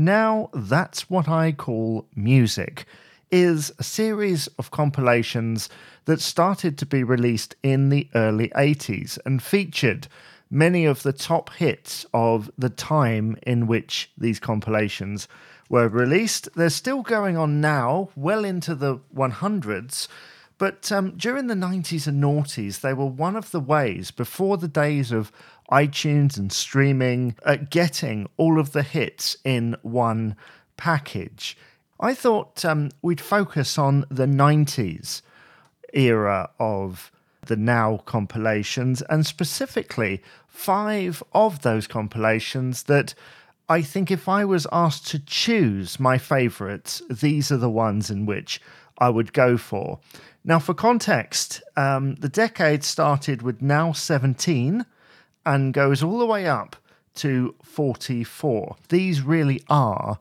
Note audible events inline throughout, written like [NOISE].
Now That's What I Call Music is a series of compilations that started to be released in the early 80s and featured many of the top hits of the time in which these compilations were released. They're still going on now, well into the 100s. But um, during the 90s and noughties, they were one of the ways, before the days of iTunes and streaming, at getting all of the hits in one package. I thought um, we'd focus on the 90s era of the Now compilations, and specifically five of those compilations that I think if I was asked to choose my favourites, these are the ones in which I would go for. Now, for context, um, the decade started with Now 17 and goes all the way up to 44. These really are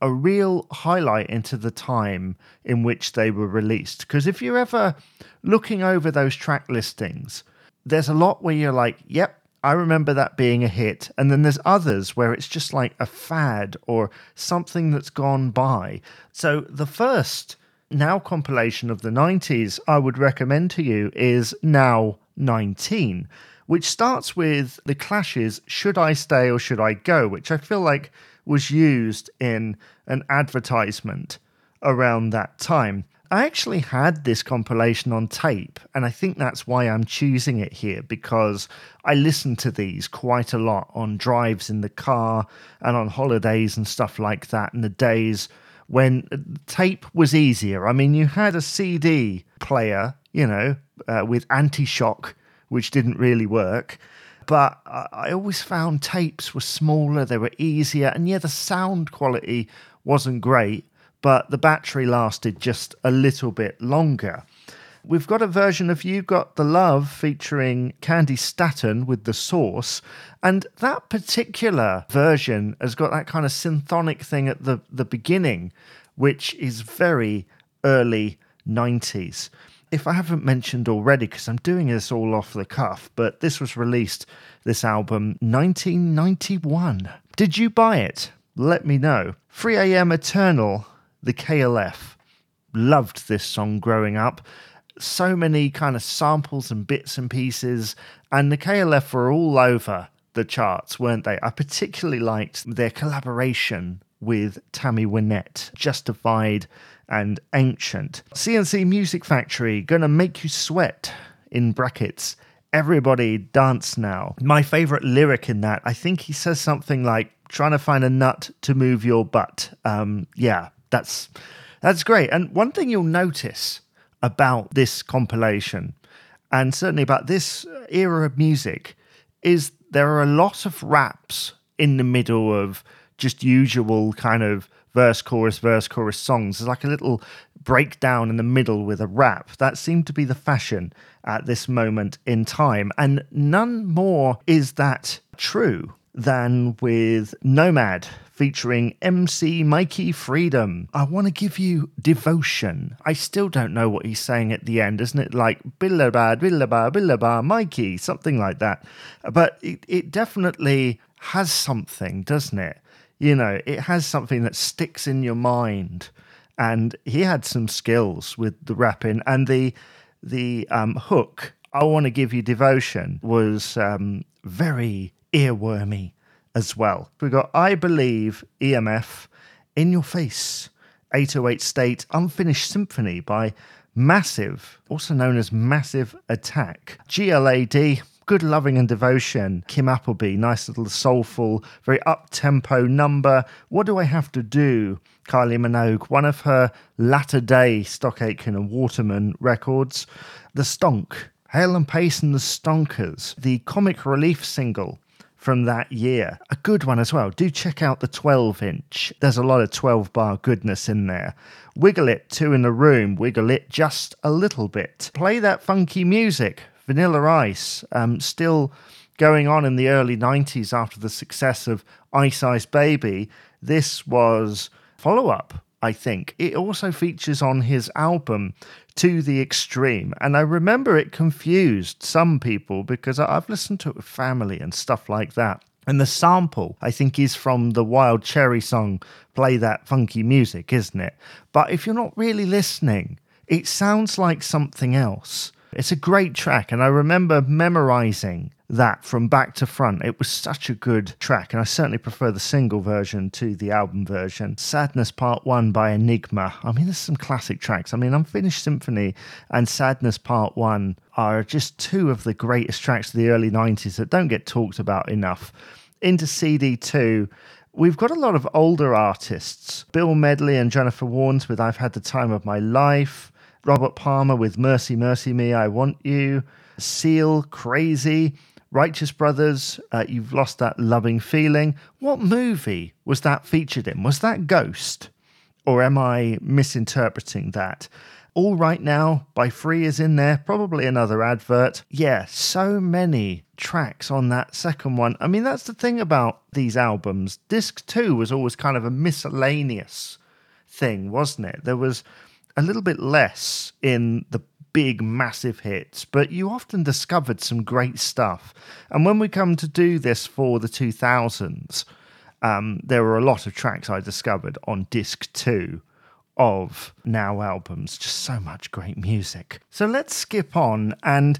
a real highlight into the time in which they were released. Because if you're ever looking over those track listings, there's a lot where you're like, yep, I remember that being a hit. And then there's others where it's just like a fad or something that's gone by. So the first now compilation of the 90s I would recommend to you is Now 19, which starts with the Clash's Should I Stay or Should I Go, which I feel like was used in an advertisement around that time. I actually had this compilation on tape, and I think that's why I'm choosing it here because I listen to these quite a lot on drives in the car and on holidays and stuff like that in the days when tape was easier. I mean, you had a CD player, you know, uh, with anti shock, which didn't really work. But I always found tapes were smaller, they were easier, and yeah, the sound quality wasn't great but the battery lasted just a little bit longer. We've got a version of You Got the Love featuring Candi Staton with the source, and that particular version has got that kind of symphonic thing at the, the beginning, which is very early 90s. If I haven't mentioned already, because I'm doing this all off the cuff, but this was released, this album, 1991. Did you buy it? Let me know. 3am Eternal the KLF. Loved this song growing up. So many kind of samples and bits and pieces, and the KLF were all over the charts, weren't they? I particularly liked their collaboration with Tammy Wynette, Justified and Ancient. C+C Music Factory, gonna make you sweat, in brackets. Everybody dance now. My favorite lyric in that, I think he says something like, trying to find a nut to move your butt. Um, yeah, that's that's great. And one thing you'll notice about this compilation, and certainly about this era of music, is there are a lot of raps in the middle of just usual kind of verse, chorus, verse, chorus songs. There's like a little breakdown in the middle with a rap. That seemed to be the fashion at this moment in time. And none more is that true than with Nomad featuring MC Mikee Freedom. I want to give you devotion. I still don't know what he's saying at the end, isn't it? Like billaba, billaba, billaba, Mikey, something like that. But it, it definitely has something, doesn't it? You know, it has something that sticks in your mind. And he had some skills with the rapping and the the um, hook. I want to give you devotion was um, very earwormy as well. We've got I Believe EMF In Your Face 808 State Unfinished Symphony by Massive, also known as Massive Attack. GLAD Good Loving and Devotion, Kim Appleby, nice little soulful, very up tempo number. What Do I Have to Do? Kylie Minogue, one of her latter day Stock Aitken and Waterman records. The Stonk, Hale and Pace and the Stonkers, the comic relief single from that year. A good one as well. Do check out the 12 inch. There's a lot of 12 bar goodness in there. Wiggle it, two in the room. Wiggle it just a little bit. Play that funky music. Vanilla Ice, um, still going on in the early 90s after the success of Ice Ice Baby. This was follow up I think. It also features on his album To the Extreme. And I remember it confused some people because I've listened to it with family and stuff like that. And the sample, I think, is from the Wild Cherry song, Play That Funky Music, isn't it? But if you're not really listening, it sounds like something else. It's a great track, and I remember memorizing that from back to front. It was such a good track, and I certainly prefer the single version to the album version. Sadness Part 1 by Enigma. I mean, there's some classic tracks. I mean, Unfinished Symphony and Sadness Part 1 are just two of the greatest tracks of the early 90s that don't get talked about enough. Into CD2, We've got a lot of older artists. Bill Medley and Jennifer Warnes with I've Had the Time of My Life. Robert Palmer with Mercy, Mercy Me, I Want You. Seal, Crazy. Righteous Brothers, uh, You've Lost That Loving Feeling. What movie was that featured in? Was that Ghost? Or am I misinterpreting that? All Right Now by Free is in there, probably another advert. Yeah, so many tracks on that second one. I mean, that's the thing about these albums. Disc 2 was always kind of a miscellaneous thing, wasn't it? There was a little bit less in the big, massive hits, but you often discovered some great stuff. And when we come to do this for the 2000s, um, there were a lot of tracks I discovered on disc two of Now albums. Just so much great music. So let's skip on, and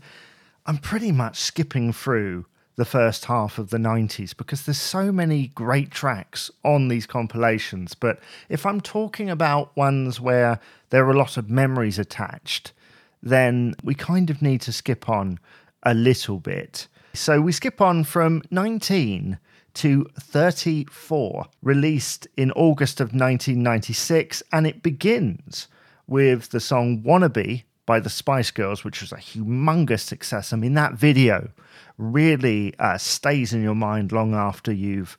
I'm pretty much skipping through the first half of the 90s because there's so many great tracks on these compilations. But if I'm talking about ones where there are a lot of memories attached, then we kind of need to skip on a little bit. So we skip on from 19 to 34, released in August of 1996, and it begins with the song Wannabe by the Spice Girls, which was a humongous success. I mean, that video really uh, stays in your mind long after you've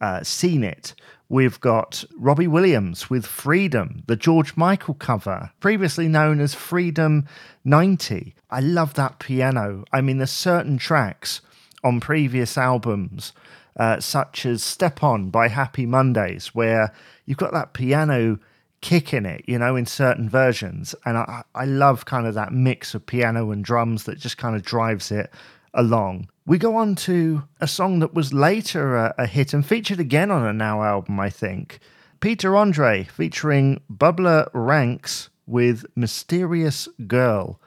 uh, seen it. We've got Robbie Williams with Freedom, the George Michael cover, previously known as Freedom 90. I love that piano. I mean, there's certain tracks on previous albums, uh, such as Step On by Happy Mondays, where you've got that piano kick in it, you know, in certain versions. And I, I love kind of that mix of piano and drums that just kind of drives it along. We go on to a song that was later a, a hit and featured again on a Now album, I think. Peter Andre featuring Bubbler Ranx with Mysterious Girl.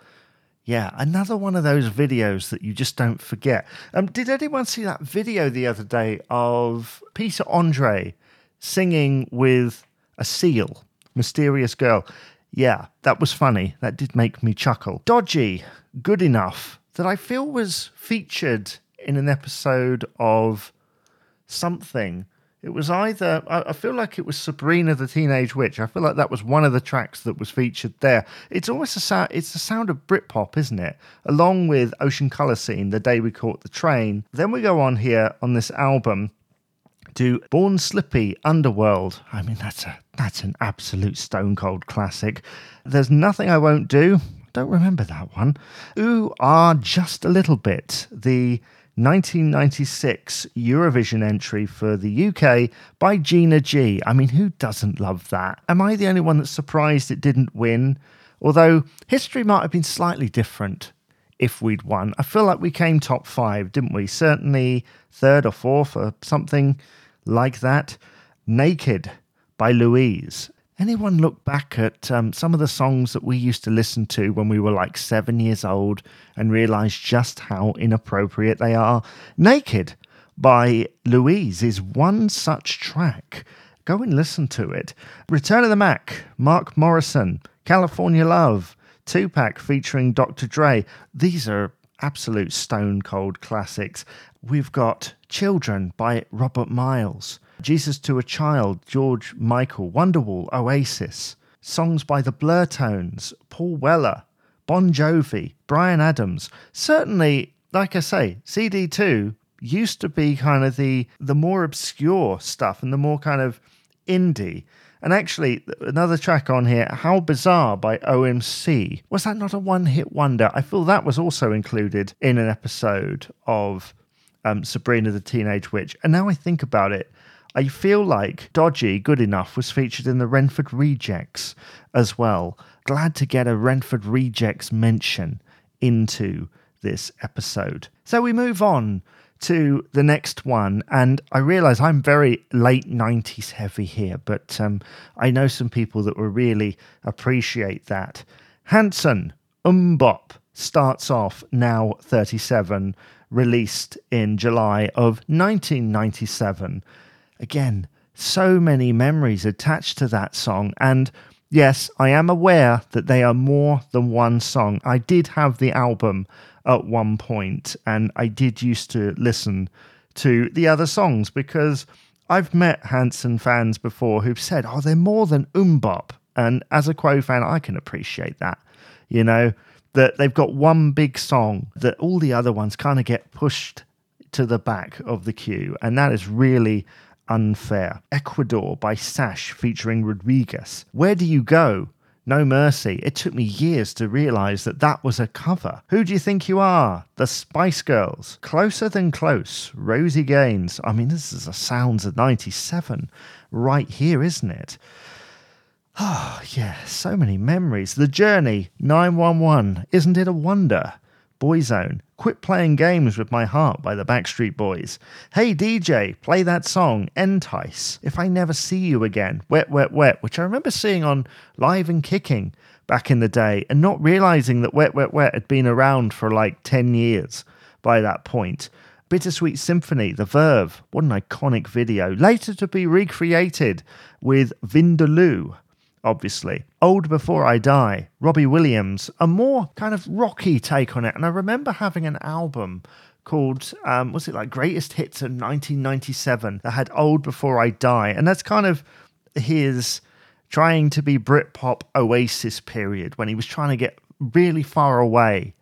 Yeah, another one of those videos that you just don't forget. Um, did anyone see that video the other day of Peter Andre singing with a seal, Mysterious Girl? Yeah, that was funny. That did make me chuckle. Dodgy, good enough that I feel was featured in an episode of something. It was either, I feel like it was Sabrina the Teenage Witch. I feel like that was one of the tracks that was featured there. It's almost a sound, it's the sound of Britpop, isn't it? Along with Ocean Colour Scene, The Day We Caught the Train. Then we go on here on this album to Born Slippy Underworld. I mean, that's a that's an absolute stone cold classic. There's nothing I won't do don't remember that one. Ooh, ah, just a little bit. The 1996 Eurovision entry for the UK by Gina G. I mean, who doesn't love that? Am I the only one that's surprised it didn't win? Although history might have been slightly different if we'd won. I feel like we came top five, didn't we? Certainly third or fourth or something like that. Naked by Louise anyone look back at um, some of the songs that we used to listen to when we were like seven years old and realize just how inappropriate they are? Naked by Louise is one such track. Go and listen to it. Return of the Mac, Mark Morrison, California Love, Tupac featuring Dr. Dre. These are absolute stone cold classics. We've got Children by Robert Miles. Jesus to a Child, George Michael, Wonderwall, Oasis, songs by the Bluetones, Paul Weller, Bon Jovi, Bryan Adams. Certainly, like I say, CD2 used to be kind of the the more obscure stuff and the more kind of indie. And actually, another track on here, How Bizarre by OMC. Was that not a one hit wonder? I feel that was also included in an episode of um, Sabrina the Teenage Witch. And now I think about it, I feel like Dodgy Good Enough was featured in the Renford Rejects as well. Glad to get a Renford Rejects mention into this episode. So we move on to the next one, and I realize I'm very late 90s heavy here, but um, I know some people that will really appreciate that. Hanson, MMMBop starts off now 37, released in July of 1997. Again, so many memories attached to that song, and yes, I am aware that they are more than one song. I did have the album at one point, and I did used to listen to the other songs because I've met Hanson fans before who've said, "Oh, they're more than MMMBop," and as a Quo fan, I can appreciate that. You know that they've got one big song that all the other ones kind of get pushed to the back of the queue, and that is really unfair. Ecuador by Sash featuring Rodriguez. Where do you go? No Mercy. It took me years to realize that that was a cover. Who do you think you are? The Spice Girls. Closer Than Close. Rosie Gaines. I mean, this is the sounds of 97 right here, isn't it? Oh, yeah, so many memories. The Journey, 911. Isn't it a wonder? Boyzone, Quit Playing Games with My Heart by the Backstreet Boys. Hey DJ, play that song, N-Tyce. If I Never See You Again, Wet, Wet, Wet, which I remember seeing on Live and Kicking back in the day and not realizing that Wet, Wet, Wet had been around for like 10 years by that point. Bittersweet Symphony, The Verve, what an iconic video, later to be recreated with Vindaloo obviously. Old Before I Die, Robbie Williams, a more kind of rocky take on it. And I remember having an album called, um, was it like Greatest Hits of 1997 that had Old Before I Die. And that's kind of his trying to be Britpop Oasis period when he was trying to get really far away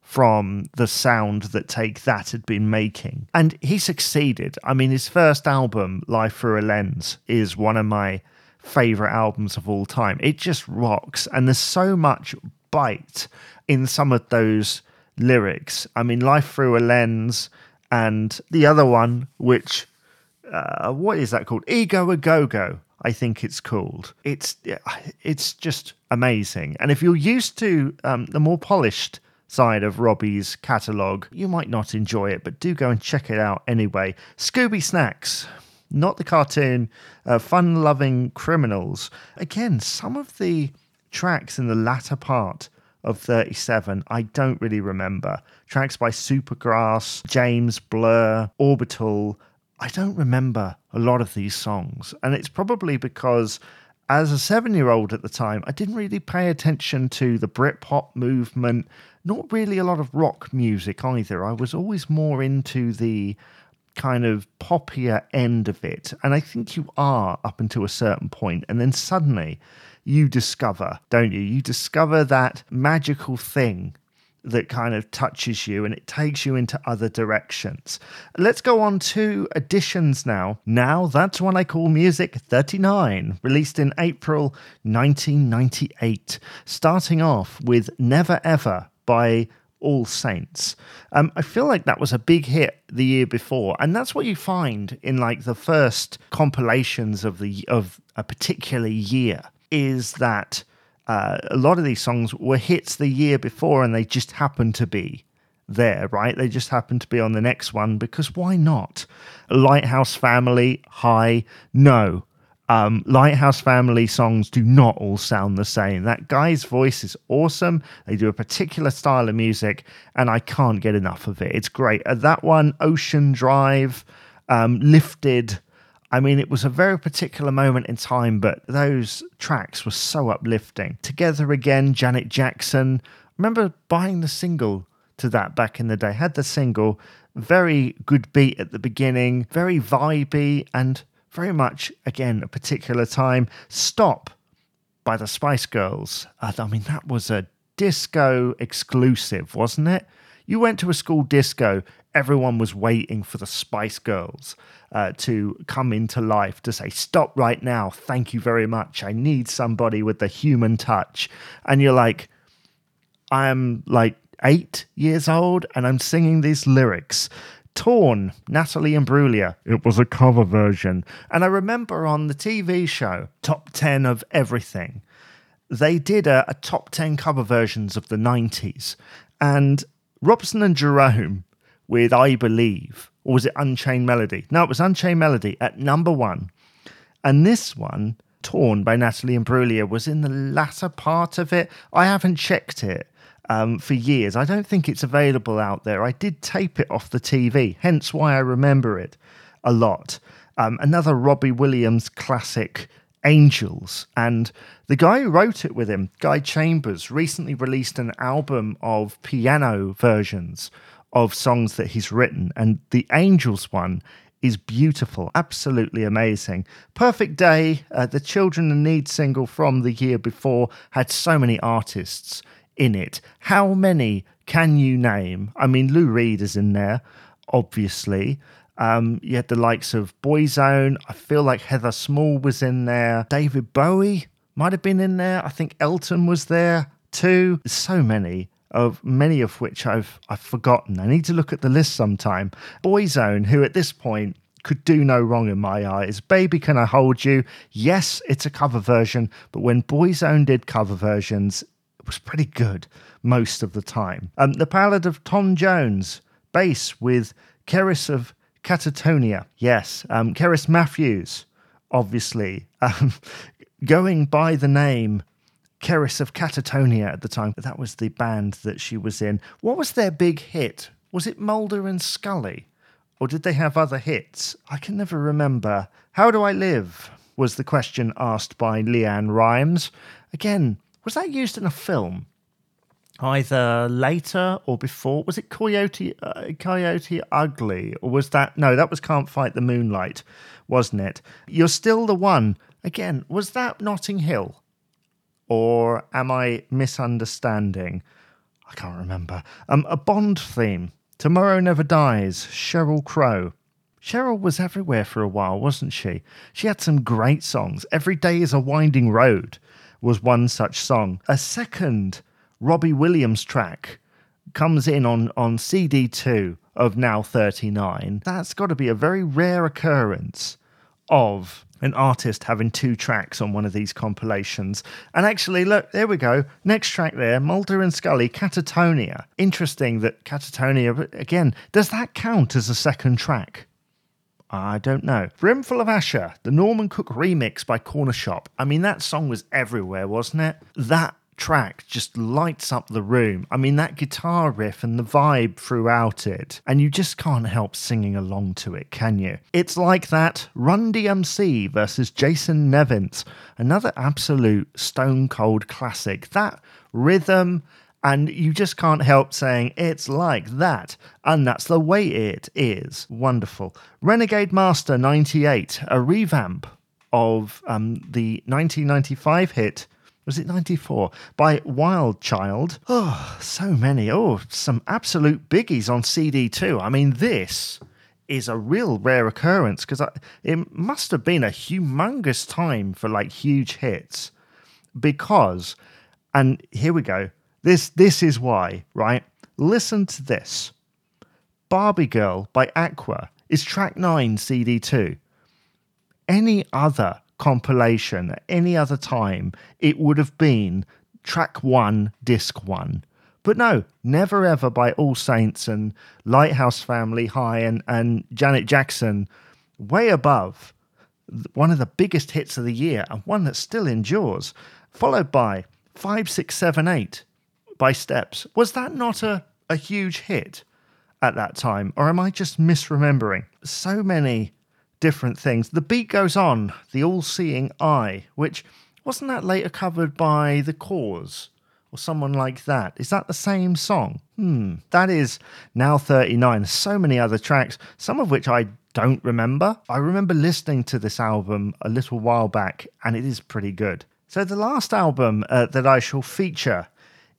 from the sound that Take That had been making. And he succeeded. I mean, his first album, Life Through a Lens, is one of my favorite albums of all time. It just rocks, and there's so much bite in some of those lyrics. I mean, Life Through a Lens, and the other one, which uh, what is that called? Ego a Go Go. I think it's called. It's it's just amazing. And if you're used to um, the more polished side of Robbie's catalogue, you might not enjoy it, but do go and check it out anyway. Scooby Snacks not the cartoon, uh, fun loving criminals. Again, some of the tracks in the latter part of 37 I don't really remember. Tracks by Supergrass, James, Blur, Orbital. I don't remember a lot of these songs. And it's probably because as a seven year old at the time, I didn't really pay attention to the Britpop movement, not really a lot of rock music either. I was always more into the kind of poppier end of it. And I think you are up until a certain point, and then suddenly you discover, don't you? You discover that magical thing that kind of touches you and it takes you into other directions. Let's go on to additions now. Now, that's one I call Music 39, released in April 1998, starting off with Never Ever by all Saints. Um, I feel like that was a big hit the year before, and that's what you find in like the first compilations of the of a particular year is that uh, a lot of these songs were hits the year before, and they just happen to be there, right? They just happen to be on the next one because why not? Lighthouse Family, High, no. Um, Lighthouse Family songs do not all sound the same. That guy's voice is awesome. They do a particular style of music, and I can't get enough of it. It's great. Uh, that one, Ocean Drive, um, Lifted. I mean, it was a very particular moment in time, but those tracks were so uplifting. Together Again, Janet Jackson. remember buying the single to that back in the day. Had the single, very good beat at the beginning, very vibey, and very much, again, a particular time. Stop by the Spice Girls. I mean, that was a disco exclusive, wasn't it? You went to a school disco, everyone was waiting for the Spice Girls uh, to come into life to say, Stop right now. Thank you very much. I need somebody with the human touch. And you're like, I'm like eight years old and I'm singing these lyrics. Torn, Natalie Imbruglia. It was a cover version. And I remember on the TV show, Top 10 of Everything, they did a, a top 10 cover versions of the 90s. And Robson and Jerome with I Believe Or was it Unchained Melody? No, it was Unchained Melody at number one. And this one, Torn by Natalie Imbruglia, was in the latter part of it. I haven't checked it um, for years. I don't think it's available out there. I did tape it off the TV, hence why I remember it a lot. Um, another Robbie Williams classic, Angels. And the guy who wrote it with him, Guy Chambers, recently released an album of piano versions of songs that he's written. And the Angels one is beautiful, absolutely amazing. Perfect Day, uh, the Children in Need single from the year before, had so many artists in it. How many can you name? I mean, Lou Reed is in there, obviously. Um, you had the likes of Boyzone. I feel like Heather Small was in there. David Bowie might have been in there. I think Elton was there too. So many of many of which I've I've forgotten. I need to look at the list sometime. Boyzone, who at this point could do no wrong in my eyes. Baby Can I Hold You? Yes, it's a cover version, but when Boyzone did cover versions, was pretty good most of the time. Um, the Ballad of Tom Jones, Space with Cerys of Catatonia. Yes, um, Cerys Matthews, obviously, [LAUGHS] um, going by the name Cerys of Catatonia at the time. That was the band that she was in. What was their big hit? Was it Mulder and Scully? Or did they have other hits? I can never remember. How Do I Live? was the question asked by LeAnn Rimes. Again, was that used in a film? Either later or before? Was it Coyote uh, Coyote Ugly? Or was that no, that was Can't Fight the Moonlight, wasn't it? You're still the one. Again, was that Notting Hill? Or am I misunderstanding? I can't remember. Um, a Bond theme. Tomorrow Never Dies, Sheryl Crow. Sheryl was everywhere for a while, wasn't she? She had some great songs. Every Day is a Winding Road was one such song. A second Robbie Williams track comes in on, on CD2 of Now 39. That's got to be a very rare occurrence of an artist having two tracks on one of these compilations. And actually, look, there we go. Next track there Mulder and Scully, Catatonia. Interesting that Catatonia, again, does that count as a second track? I don't know. Brimful of Asha, the Norman Cook remix by Cornershop. I mean, that song was everywhere, wasn't it? That track just lights up the room. I mean, that guitar riff and the vibe throughout it, and you just can't help singing along to it, can you? It's like that Run DMC versus Jason Nevins, another absolute stone cold classic. That rhythm and you just can't help saying it's like that. And that's the way it is. Wonderful. Renegade Master 98, a revamp of um, the 1995 hit. Was it 94? By Wild Child. Oh, [SIGHS] so many. Oh, some absolute biggies on CD too. I mean, this is a real rare occurrence because it must have been a humongous time for like huge hits. Because, and here we go this this is why, right? Listen to this. Barbie Girl by Aqua is track 9 CD2. Any other compilation at any other time, it would have been track 1, disc 1. But no, never ever by All Saints and Lighthouse Family High and, and Janet Jackson, way above one of the biggest hits of the year and one that still endures, followed by 5678 by Steps. Was that not a, a huge hit at that time? Or am I just misremembering? So many different things. The beat goes on, the all seeing eye, which wasn't that later covered by The Corrs or someone like that? Is that the same song? Hmm, that is now 39. So many other tracks, some of which I don't remember. I remember listening to this album a little while back, and it is pretty good. So, the last album uh, that I shall feature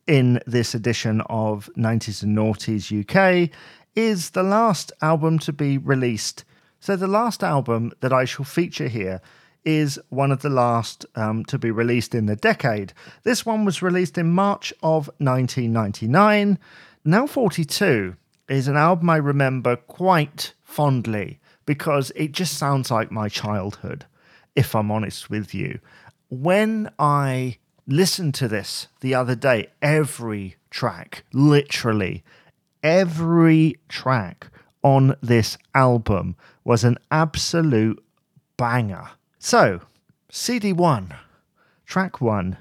in this edition of 90s and Noughties UK is the last album to be released. So, the last album that I shall feature here is one of the last um, to be released in the decade. This one was released in March of 1999. Now 42 is an album I remember quite fondly because it just sounds like my childhood, if I'm honest with you. When I listened to this the other day. Every track, literally every track on this album was an absolute banger. So, CD1, track one,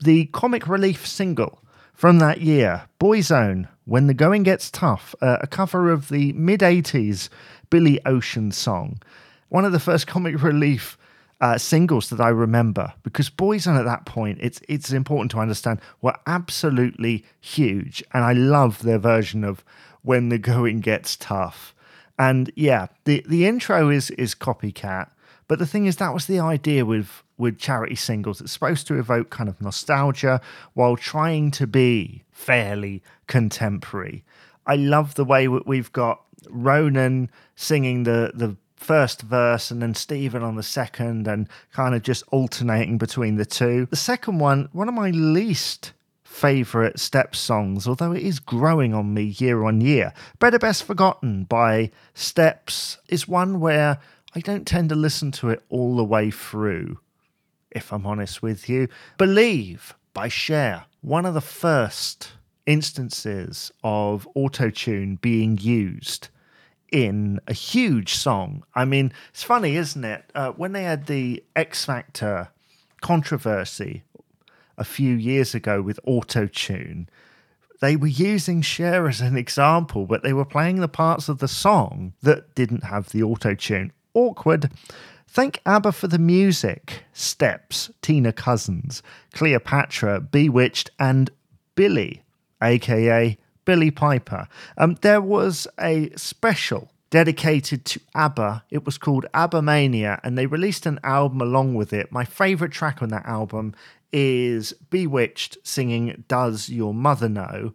the comic relief single from that year, Boyzone, When the Going Gets Tough, uh, a cover of the mid 80s Billy Ocean song. One of the first [LAUGHS] comic relief uh, singles that I remember because Boyzone at that point, it's it's important to understand, were absolutely huge, and I love their version of "When the Going Gets Tough." And yeah, the the intro is is copycat, but the thing is that was the idea with with charity singles. It's supposed to evoke kind of nostalgia while trying to be fairly contemporary. I love the way we've got Ronan singing the the first verse and then Stephen on the second and kind of just alternating between the two. The second one, one of my least favorite Steps songs, although it is growing on me year on year. Better Best Forgotten by Steps is one where I don't tend to listen to it all the way through, if I'm honest with you. Believe by Cher, one of the first instances of autotune being used in a huge song. I mean, it's funny, isn't it? Uh, when they had the X Factor controversy a few years ago with autotune, they were using Cher as an example, but they were playing the parts of the song that didn't have the autotune. Awkward. Thank ABBA for the music. Steps, Tina Cousins, Cleopatra, Bewitched, and Billie, aka Billie Piper. Um, there was a special dedicated to ABBA. It was called ABBA Mania, and they released an album along with it. My favorite track on that album is Bewitched singing Does Your Mother Know?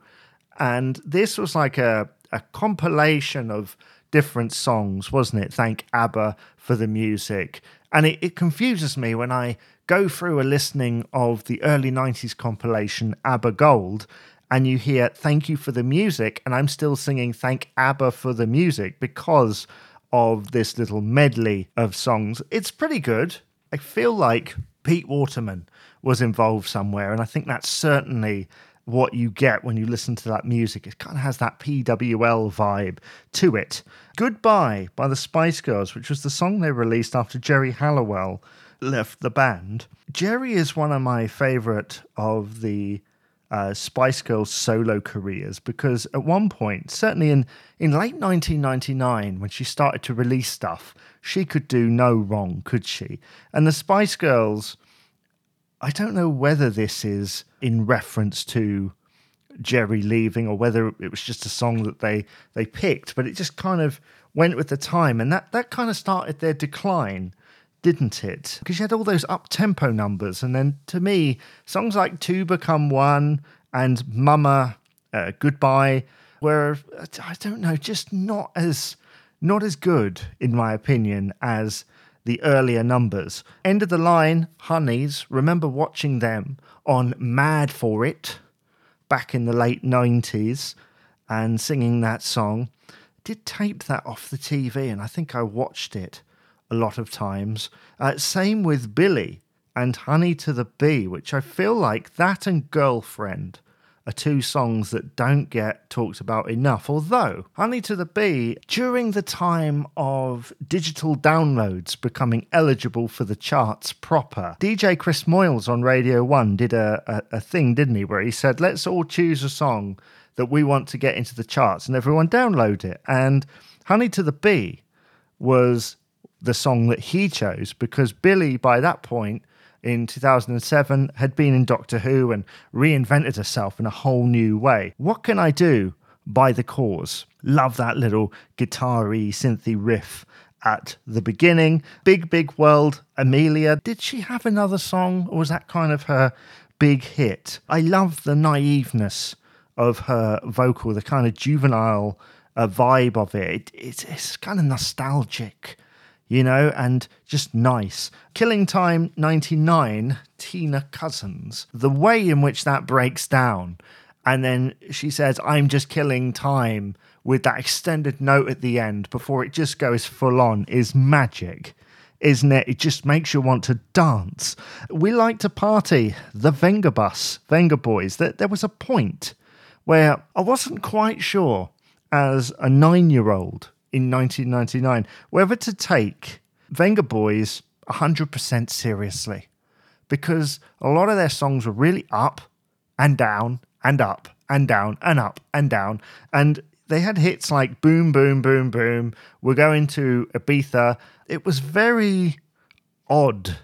And this was like a, a compilation of different songs, wasn't it? Thank ABBA for the music. And it, it confuses me when I go through a listening of the early 90s compilation ABBA Gold and you hear thank you for the music and i'm still singing thank abba for the music because of this little medley of songs. It's pretty good. I feel like pete waterman was involved somewhere and i think that's certainly what you get when you listen to that music. It kind of has that pwl vibe to it. Goodbye by the spice girls which was the song they released after geri halliwell left the band. Geri is one of my favorite of the uh, Spice Girls solo careers because at one point, certainly in, in late 1999, when she started to release stuff, she could do no wrong, could she? And the Spice Girls, I don't know whether this is in reference to Geri leaving or whether it was just a song that they they picked, but it just kind of went with the time, and that that kind of started their decline didn't it? Because you had all those up tempo numbers, and then to me, songs like Two Become One and Mama, uh, Goodbye were I don't know, just not as not as good in my opinion as the earlier numbers. End of the line, Honeyz. Remember watching them on Mad for It back in the late nineties and singing that song. Did tape that off the TV, and I think I watched it a lot of times. Uh, same with Billie and Honey to the Bee, which I feel like that and Girlfriend are two songs that don't get talked about enough. Although, Honey to the Bee, during the time of digital downloads becoming eligible for the charts proper, DJ Chris Moyles on Radio 1 did a, a, a thing, didn't he, where he said, let's all choose a song that we want to get into the charts and everyone download it. And Honey to the Bee was the song that he chose because Billie, by that point in 2007, had been in Doctor Who and reinvented herself in a whole new way. What can I do by the Corrs? Love that little guitar y, synthy riff at the beginning. Big, big world, Emilia. Did she have another song or was that kind of her big hit? I love the naiveness of her vocal, the kind of juvenile uh, vibe of it. it it's, it's kind of nostalgic you know, and just nice. Killing Time 99, Tina Cousins, the way in which that breaks down. And then she says, I'm just killing time with that extended note at the end before it just goes full on is magic. Isn't it? It just makes you want to dance. We like to party. The Venga Bus, Vengaboys. That there was a point where I wasn't quite sure as a nine year old in 1999 whether to take Vengaboys 100% seriously because a lot of their songs were really up and down and up and down and up and down. And they had hits like Boom, Boom, Boom, Boom. We're going to Ibiza. It was very odd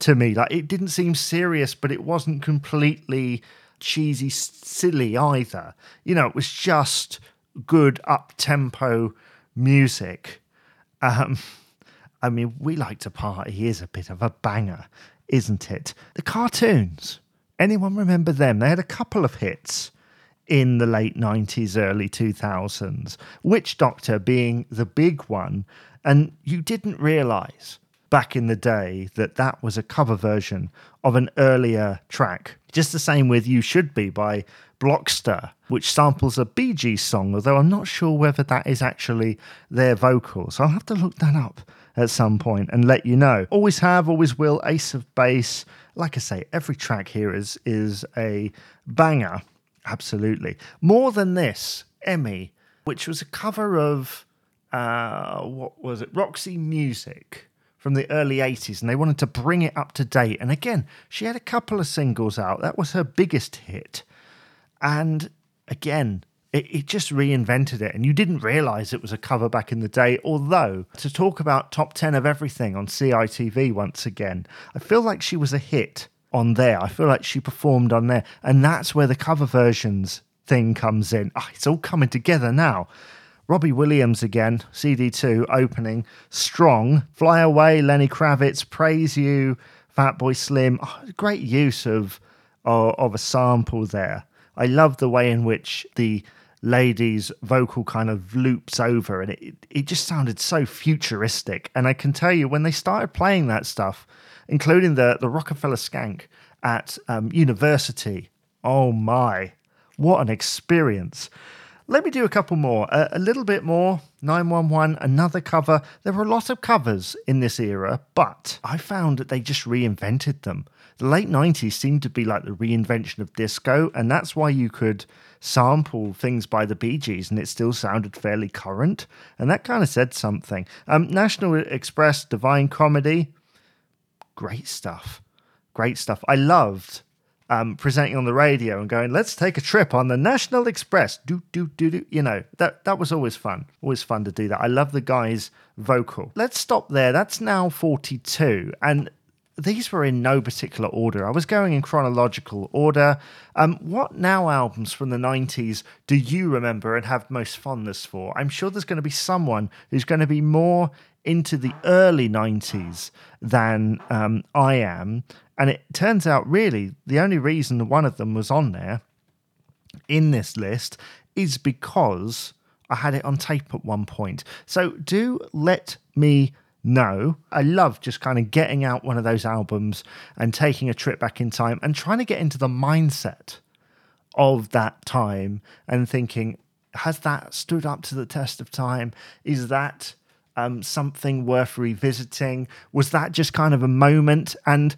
to me. Like it didn't seem serious, but it wasn't completely cheesy, silly either. You know, it was just good up tempo music. Um, I mean, we like to party is a bit of a banger, isn't it? The cartoons. Anyone remember them? They had a couple of hits in the late 90s, early 2000s. Witch Doctor being the big one. And you didn't realize back in the day that that was a cover version of an earlier track. Just the same with You Should Be by Blockster, which samples a Bee Gees song, although I'm not sure whether that is actually their vocals. I'll have to look that up at some point and let you know. Always have, always will, Ace of Base. Like I say, every track here is is a banger. Absolutely. More than this, Emmie, which was a cover of uh, what was it? Roxy Music from the early 80s, and they wanted to bring it up to date. And again, she had a couple of singles out. That was her biggest hit. And again, it, it, just reinvented it. And you didn't realize it was a cover back in the day. Although, to talk about top 10 of everything on CITV once again, I feel like she was a hit on there. I feel like she performed on there. And that's where the cover versions thing comes in. Oh, it's all coming together now. Robbie Williams again, CD2 opening strong. Fly Away, Lenny Kravitz, Praise You, Fatboy Slim. Oh, great use of, of, of a sample there. I love the way in which the lady's vocal kind of loops over and it, it just sounded so futuristic. And I can tell you, when they started playing that stuff, including the, the Rockefeller Skank at um, university, oh my, what an experience. Let me do a couple more. A little bit more. 911, another cover. There were a lot of covers in this era, but I found that they just reinvented them. The late 90s seemed to be like the reinvention of disco, and that's why you could sample things by the Bee Gees and it still sounded fairly current. And that kind of said something. Um, National Express, Divine Comedy, great stuff. Great stuff. I loved um, presenting on the radio and going, "Let's take a trip on the National Express." Do do do do. You know that that was always fun. Always fun to do that. I love the guy's vocal. Let's stop there. That's now forty-two, and these were in no particular order. I was going in chronological order. Um, what now albums from the 90s do you remember and have most fondness for? I'm sure there's going to be someone who's going to be more into the early 90s than um, I am. And it turns out, really, the only reason one of them was on there in this list is because I had it on tape at one point. So do let me know. I love just kind of getting out one of those albums and taking a trip back in time and trying to get into the mindset of that time and thinking, has that stood up to the test of time? Is that um, something worth revisiting? Was that just kind of a moment? And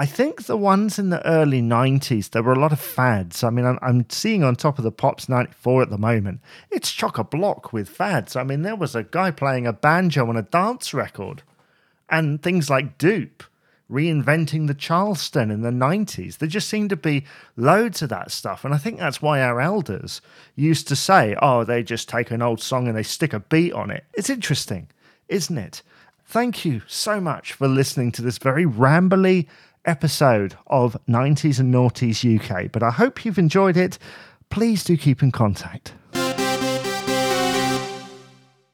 I think the ones in the early 90s, there were a lot of fads. I mean, I'm, I'm seeing on top of the Pops 94 at the moment, it's chock a block with fads. I mean, there was a guy playing a banjo on a dance record, and things like Doop reinventing the Charleston in the 90s. There just seemed to be loads of that stuff. And I think that's why our elders used to say, oh, they just take an old song and they stick a beat on it. It's interesting, isn't it? Thank you so much for listening to this very rambly episode of 90s and Noughties UK. But I hope you've enjoyed it. Please do keep in contact.